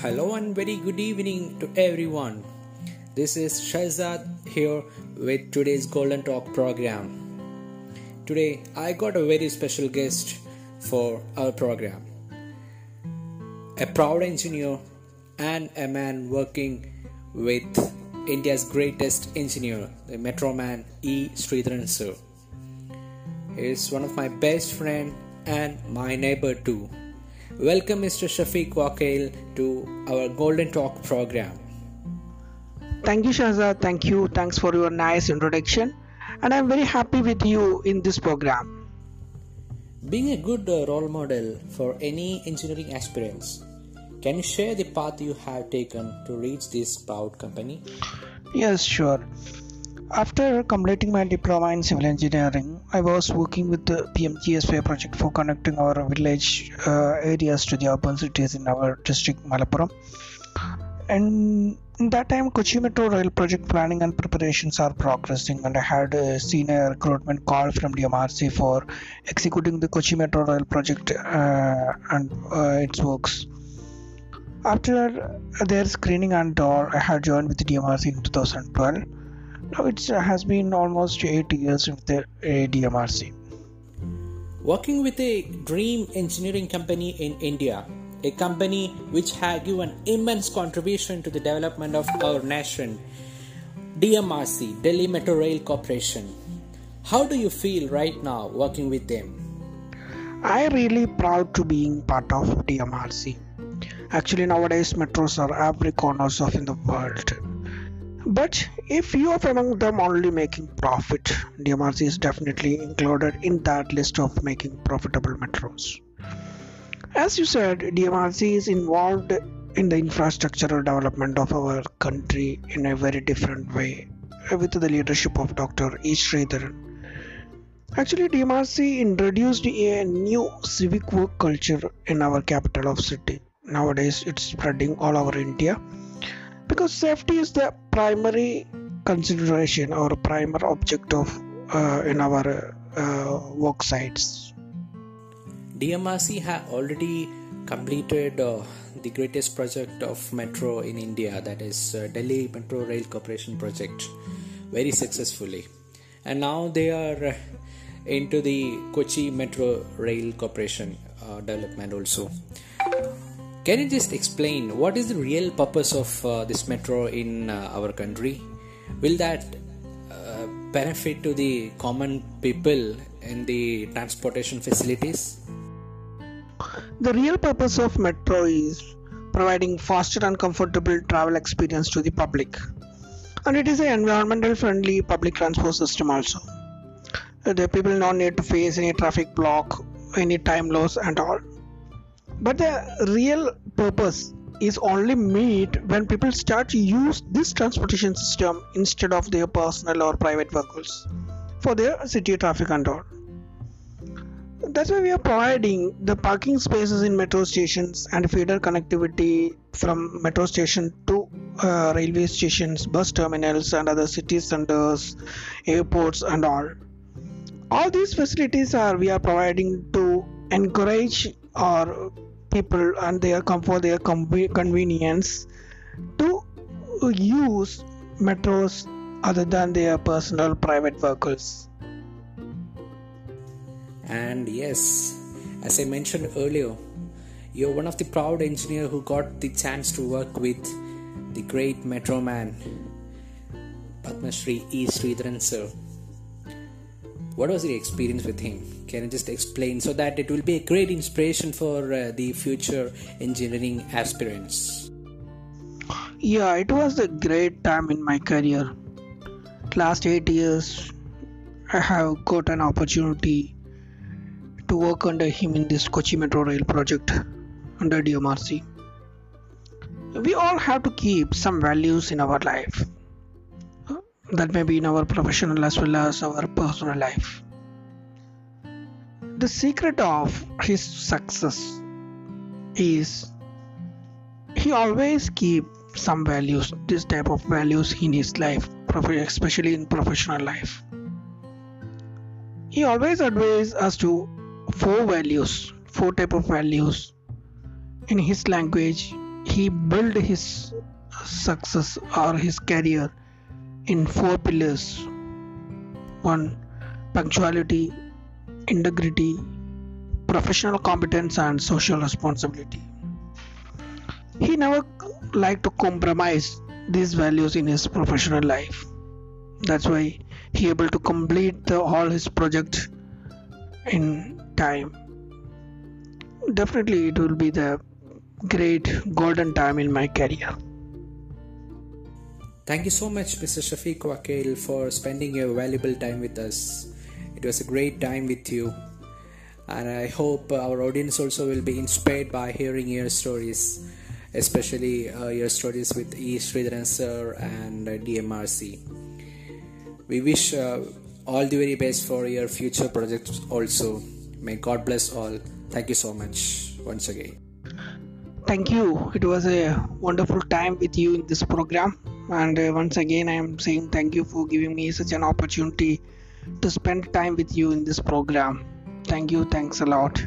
Hello and very good evening to everyone. This is Shahzad here with today's Golden Talk program. Today I got a very special guest for our program. A proud engineer and a man working with India's greatest engineer, the Metro Man E. Sridharan sir. He is one of my best friend and my neighbor too. Welcome, Mr. Shafiq Wakail, to our Golden Talk program. Thank you, Shahzad. Thank you. Thanks for your nice introduction. And I'm very happy with you in this program. Being a good uh, role model for any engineering aspirants, can you share the path you have taken to reach this proud company? Yes, sure. After completing my diploma in civil engineering, I was working with the PMGSY project for connecting our village uh, areas to the urban cities in our district, Malappuram. And in that time, Kochi Metro Rail project planning and preparations are progressing, and I had a senior recruitment call from DMRC for executing the Kochi Metro Rail project uh, and uh, its works. After their screening and all, I had joined with DMRC in 2012 now it has been almost eight years with the DMRC. Working with a dream engineering company in India, a company which has given immense contribution to the development of our nation, DMRC, Delhi Metro Rail Corporation. How do you feel right now working with them? I am really proud to being part of DMRC. Actually, nowadays metros are every corners of in the world but if you are among them only making profit, DMRC is definitely included in that list of making profitable metros. As you said, DMRC is involved in the infrastructural development of our country in a very different way with the leadership of Dr. E. Sridharan. Actually, DMRC introduced a new civic work culture in our capital of city. Nowadays, it's spreading all over India because safety is the primary consideration or primary objective uh, in our uh, work sites. DMRC has already completed uh, the greatest project of metro in India, that is uh, Delhi Metro Rail Corporation project, very successfully, and now they are uh, into the Kochi Metro Rail Corporation uh, development also. Can you just explain what is the real purpose of uh, this metro in uh, our country? Will that uh, benefit to the common people in the transportation facilities? The real purpose of metro is providing faster and comfortable travel experience to the public. And it is an environmental friendly public transport system also. The people don't need to face any traffic block, any time loss and all but the real purpose is only meet when people start to use this transportation system instead of their personal or private vehicles for their city traffic all. That's why we are providing the parking spaces in metro stations and feeder connectivity from metro station to uh, railway stations bus terminals and other city centers airports and all. All these facilities are we are providing encourage our people and their comfort their convenience to use metros other than their personal private vehicles and yes as i mentioned earlier you're one of the proud engineer who got the chance to work with the great metro man Padma Shri E. Sridharan sir what was the experience with him? Can you just explain so that it will be a great inspiration for uh, the future engineering aspirants? Yeah, it was a great time in my career. Last eight years, I have got an opportunity to work under him in this Kochi Metro Rail project under DMRC. We all have to keep some values in our life that may be in our professional as well as our personal life. The secret of his success is he always keep some values, this type of values in his life, especially in professional life. He always advises us to four values, four type of values. In his language, he built his success or his career in four pillars. One punctuality integrity professional competence and social responsibility. He never liked to compromise these values in his professional life. That's why he able to complete the, all his projects in time. Definitely it will be the great golden time in my career Thank you so much, Mr. Shafiq Wakil, for spending your valuable time with us. It was a great time with you, and I hope our audience also will be inspired by hearing your stories, especially uh, your stories with E. Sridharan sir and uh, DMRC. We wish uh, all the very best for your future projects also. May God bless all. Thank you so much once again. thank you it was a wonderful time with you in this program and uh, once again i am saying thank you for giving me such an opportunity to spend time with you in this program. Thank you. Thanks a lot